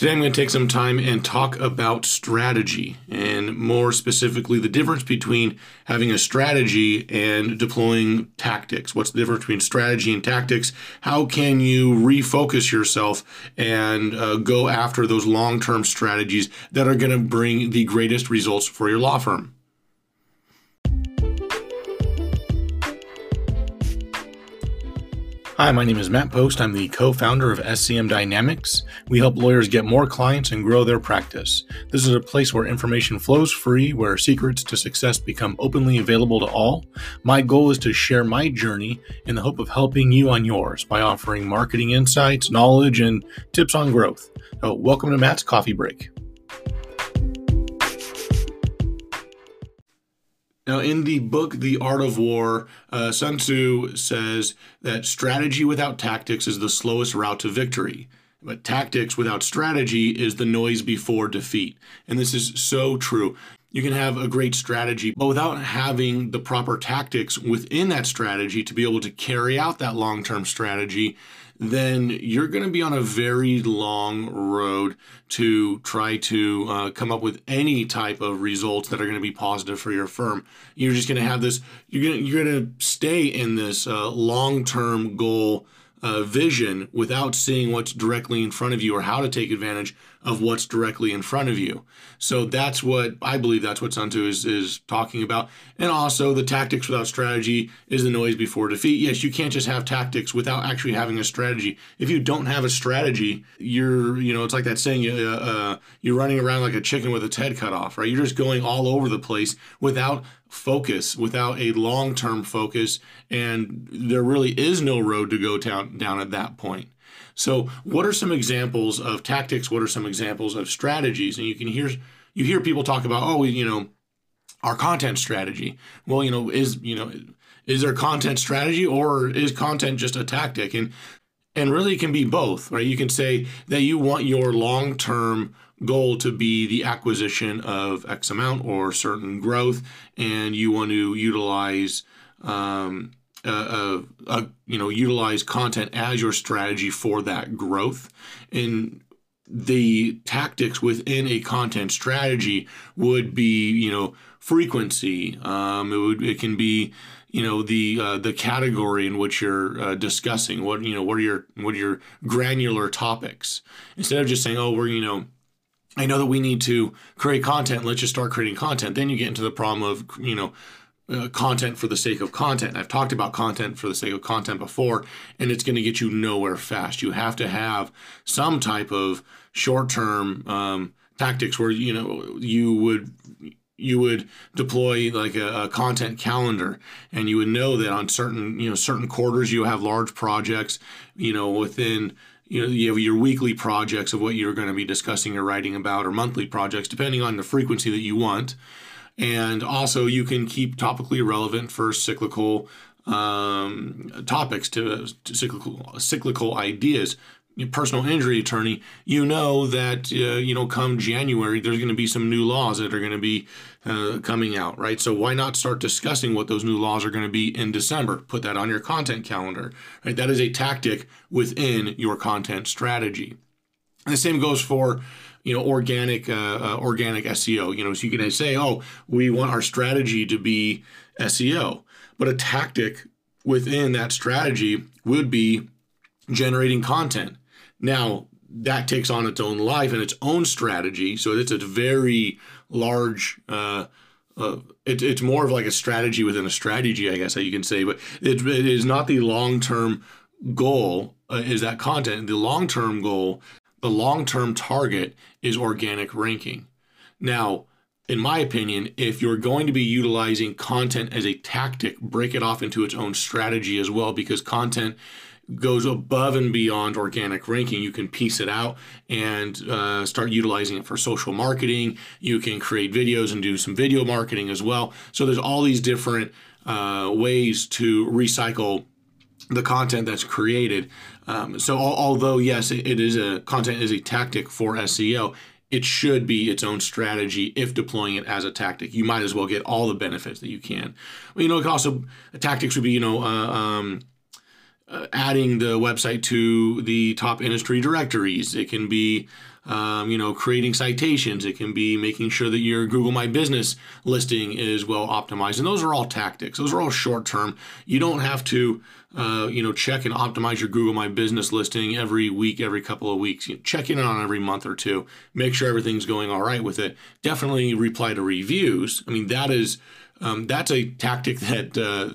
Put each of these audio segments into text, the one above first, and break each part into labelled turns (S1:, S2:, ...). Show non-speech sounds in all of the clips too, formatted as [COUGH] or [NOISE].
S1: Today, I'm going to take some time and talk about strategy, and more specifically, the difference between having a strategy and deploying tactics. What's the difference between strategy and tactics? How can you refocus yourself and uh, go after those long term strategies that are going to bring the greatest results for your law firm? Hi, my name is Matt Post. I'm the co founder of SCM Dynamics. We help lawyers get more clients and grow their practice. This is a place where information flows free, where secrets to success become openly available to all. My goal is to share my journey in the hope of helping you on yours by offering marketing insights, knowledge, and tips on growth. So, welcome to Matt's Coffee Break. Now, in the book The Art of War, uh, Sun Tzu says that strategy without tactics is the slowest route to victory. But tactics without strategy is the noise before defeat. And this is so true. You can have a great strategy, but without having the proper tactics within that strategy to be able to carry out that long term strategy, then you're going to be on a very long road to try to uh, come up with any type of results that are going to be positive for your firm. You're just going to have this. You're going to, you're going to stay in this uh, long term goal uh, vision without seeing what's directly in front of you or how to take advantage of what's directly in front of you. So that's what I believe that's what Sun Tzu is, is talking about. And also the tactics without strategy is the noise before defeat. Yes, you can't just have tactics without actually having a strategy. If you don't have a strategy, you're, you know, it's like that saying, uh, uh, you're running around like a chicken with its head cut off, right? You're just going all over the place without focus, without a long term focus. And there really is no road to go down, down at that point. So, what are some examples of tactics? What are some examples of strategies? And you can hear you hear people talk about, oh, you know, our content strategy. Well, you know, is you know, is there content strategy or is content just a tactic? And and really, it can be both, right? You can say that you want your long term goal to be the acquisition of X amount or certain growth, and you want to utilize um, uh, uh, you know utilize content as your strategy for that growth and the tactics within a content strategy would be you know frequency um, it would it can be you know the uh, the category in which you're uh, discussing what you know what are your what are your granular topics instead of just saying oh we're you know I know that we need to create content. Let's just start creating content. Then you get into the problem of, you know, uh, content for the sake of content. I've talked about content for the sake of content before, and it's going to get you nowhere fast. You have to have some type of short-term um, tactics where you know you would you would deploy like a, a, content calendar and you would know that on certain you know certain quarters you have large projects you know within you know you have your weekly projects of what you're going to be discussing or writing about or monthly projects depending on the frequency that you want and also, you can keep topically relevant for cyclical um, topics to, to, cyclical cyclical ideas. Personal injury attorney, you know that uh, you know come January there's going to be some new laws that are going to be uh, coming out, right? So why not start discussing what those new laws are going to be in December? Put that on your content calendar, right? That is a tactic within your content strategy. And the same goes for you know organic uh, uh, organic SEO. You know, so you can say, oh, we want our strategy to be SEO, but a tactic within that strategy would be generating content. Now that takes on its own life and its own strategy. So it's a very large. Uh, uh, it, it's more of like a strategy within a strategy, I guess you can say, but it, it is not the long term goal. Uh, is that content? The long term goal the long term target is organic ranking. Now, in my opinion, if you're going to be utilizing content as a tactic, break it off into its own strategy as well, because content goes above and beyond organic ranking. You can piece it out and uh, start utilizing it for social marketing. You can create videos and do some video marketing as well. So there's all these different uh, ways to recycle the content that's created. Um, so al- although yes, it, it is a content is a tactic for SEO, it should be its own strategy if deploying it as a tactic. You might as well get all the benefits that you can. Well, you know, it also tactics would be you know uh, um, uh, adding the website to the top industry directories. It can be um, you know, creating citations. It can be making sure that your Google My Business listing is well optimized. And those are all tactics. Those are all short term. You don't have to, uh, you know, check and optimize your Google My Business listing every week, every couple of weeks. You know, check in on every month or two. Make sure everything's going all right with it. Definitely reply to reviews. I mean, that is um, that's a tactic that uh,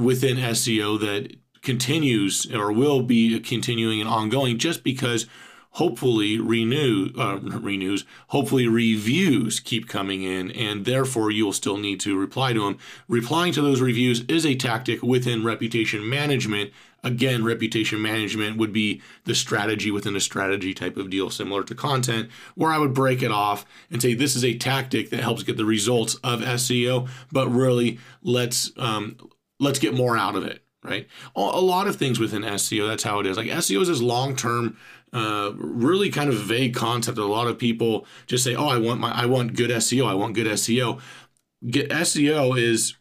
S1: within SEO that continues or will be continuing and ongoing just because hopefully renew uh, renews hopefully reviews keep coming in and therefore you'll still need to reply to them replying to those reviews is a tactic within reputation management again reputation management would be the strategy within a strategy type of deal similar to content where i would break it off and say this is a tactic that helps get the results of seo but really let's um, let's get more out of it right? A lot of things within SEO, that's how it is. Like SEO is this long term, uh, really kind of vague concept. A lot of people just say, "Oh, I want my, I want good SEO. I want good SEO." Get SEO is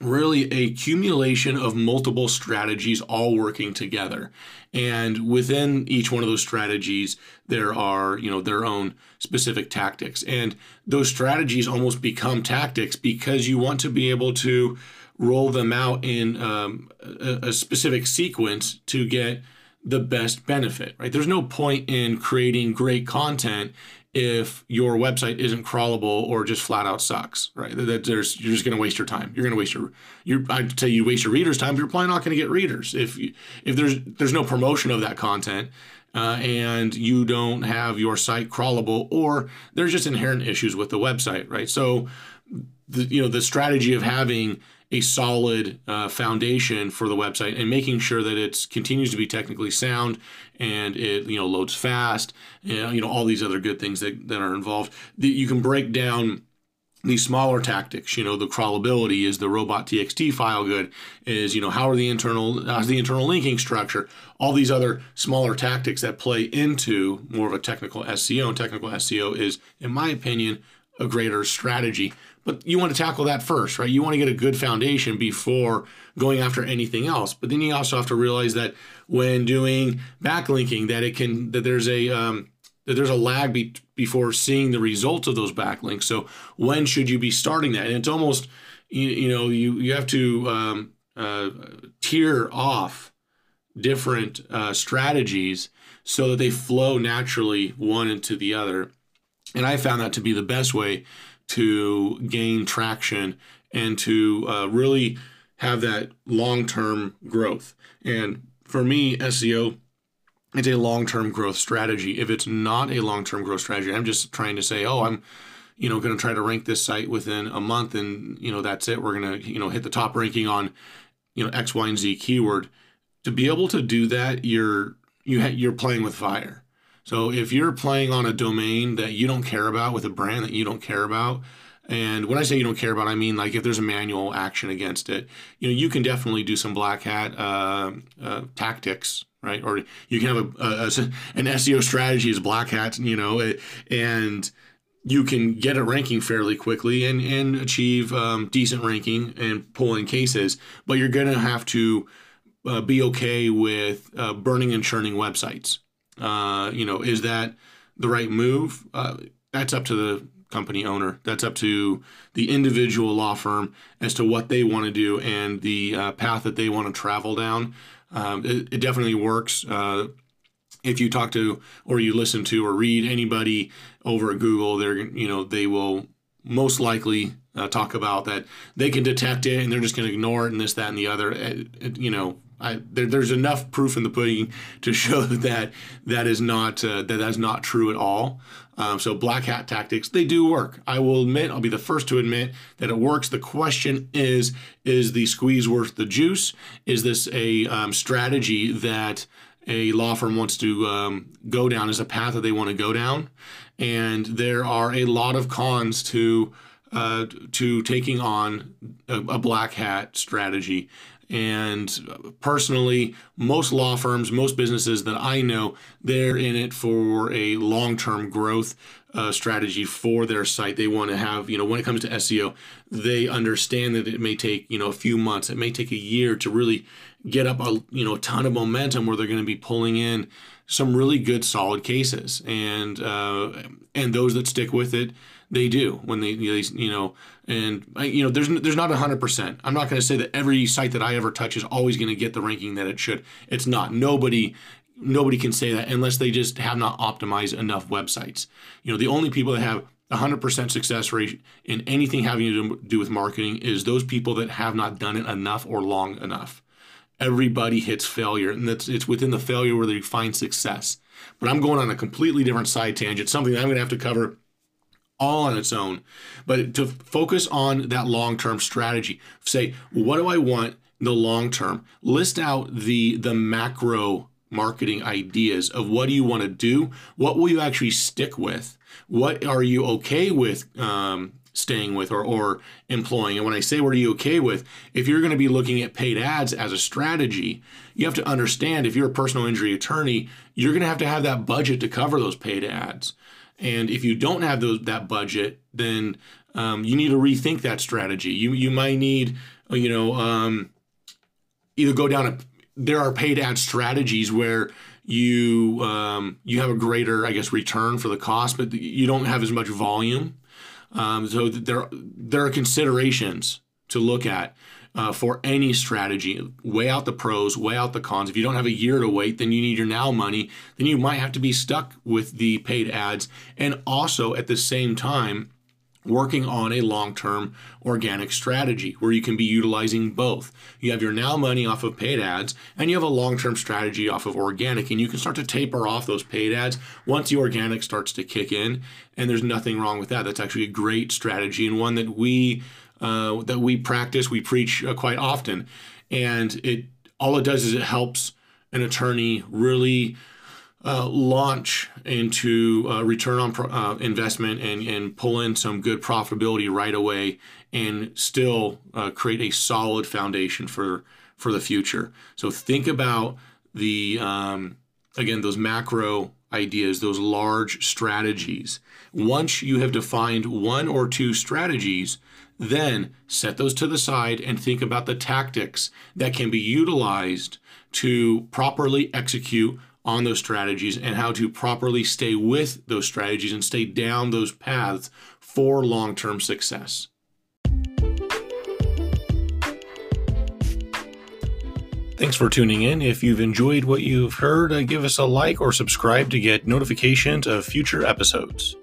S1: really a accumulation of multiple strategies all working together and within each one of those strategies there are you know their own specific tactics and those strategies almost become tactics because you want to be able to roll them out in um, a, a specific sequence to get the best benefit, right? There's no point in creating great content if your website isn't crawlable or just flat out sucks, right? That there's you're just going to waste your time. You're going to waste your you I'd say you waste your readers' time. But you're probably not going to get readers if you, if there's there's no promotion of that content. Uh, and you don't have your site crawlable, or there's just inherent issues with the website, right? So, the, you know, the strategy of having a solid uh, foundation for the website and making sure that it continues to be technically sound and it you know loads fast and you know all these other good things that, that are involved. That you can break down these smaller tactics you know the crawlability is the robot txt file good? Is you know how are the internal how's the internal linking structure? All these other smaller tactics that play into more of a technical seo and technical seo is in my opinion a greater strategy but you want to tackle that first, right? You want to get a good foundation before going after anything else. But then you also have to realize that when doing backlinking, that it can that there's a um, that there's a lag be- before seeing the results of those backlinks. So when should you be starting that? And it's almost you, you know you you have to um, uh, tier off different uh, strategies so that they flow naturally one into the other. And I found that to be the best way to gain traction and to uh, really have that long term growth. And for me, SEO, it's a long term growth strategy. If it's not a long term growth strategy, I'm just trying to say, oh, I'm you know going to try to rank this site within a month and you know that's it we're going to you know hit the top ranking on you know x y and z keyword to be able to do that you're you ha- you're playing with fire so if you're playing on a domain that you don't care about with a brand that you don't care about, and when I say you don't care about, I mean like if there's a manual action against it, you know, you can definitely do some black hat uh, uh, tactics, right? Or you can have a, a, a, an SEO strategy as black hat, you know, and you can get it ranking fairly quickly and and achieve um, decent ranking and pull in cases, but you're gonna have to uh, be okay with uh, burning and churning websites uh, you know, is that the right move? Uh, that's up to the company owner. That's up to the individual law firm as to what they want to do and the uh, path that they want to travel down. Um, it, it, definitely works. Uh, if you talk to or you listen to or read anybody over at Google, they're you know they will most likely uh, talk about that they can detect it and they're just going to ignore it and this that and the other. It, it, you know, I, there, there's enough proof in the pudding to show [LAUGHS] that that is not uh, that that's not true at all. Um, so black hat tactics they do work. I will admit, I'll be the first to admit that it works. The question is, is the squeeze worth the juice? Is this a um, strategy that a law firm wants to um, go down? Is a path that they want to go down? And there are a lot of cons to uh, to taking on a, a black hat strategy. And personally, most law firms, most businesses that I know, they're in it for a long term growth uh, strategy for their site. They want to have, you know, when it comes to SEO, they understand that it may take, you know, a few months, it may take a year to really get up a you know a ton of momentum where they're going to be pulling in some really good solid cases. And uh, and those that stick with it they do when they, you know and you know there's there's not 100% i'm not going to say that every site that i ever touch is always going to get the ranking that it should. It's not. Nobody nobody can say that unless they just have not optimized enough websites. You know the only people that have 100% success rate in anything having to do with marketing is those people that have not done it enough or long enough. Everybody hits failure and that's it's within the failure where they find success. But i'm going on a completely different side tangent something i'm going to have to cover all on its own. But to focus on that long-term strategy say what do i want in the long term? List out the the macro marketing ideas of what do you want to do what will you actually stick with what are you okay with um, staying with or, or employing. And when I say what are you okay with, if you're going to be looking at paid ads as a strategy, you have to understand if you're a personal injury attorney, you're going to have to have that budget to cover those paid ads. And if you don't have those, that budget, then um, you need to rethink that strategy. You you might need, you know, um, either go down a. There are paid ad strategies where you um, you have a greater, I guess, return for the cost, but you don't have as much volume. Um, so there, there are considerations to look at uh, for any strategy. Weigh out the pros, weigh out the cons. If you don't have a year to wait, then you need your now money. Then you might have to be stuck with the paid ads. And also at the same time, working on a long term organic strategy where you can be utilizing both. You have your now money off of paid ads, and you have a long term strategy off of organic, and you can start to taper off those paid ads once the organic starts to kick in. And there's nothing wrong with that. That's actually a great strategy and one that we uh, that we practice, we preach uh, quite often, and it all it does is it helps an attorney really uh, launch into uh, return on pro- uh, investment and, and pull in some good profitability right away and still uh, create a solid foundation for for the future. So think about the um, again those macro ideas, those large strategies. Once you have defined one or two strategies, then set those to the side and think about the tactics that can be utilized to properly execute on those strategies and how to properly stay with those strategies and stay down those paths for long term success. Thanks for tuning in. If you've enjoyed what you've heard, uh, give us a like or subscribe to get notifications of future episodes.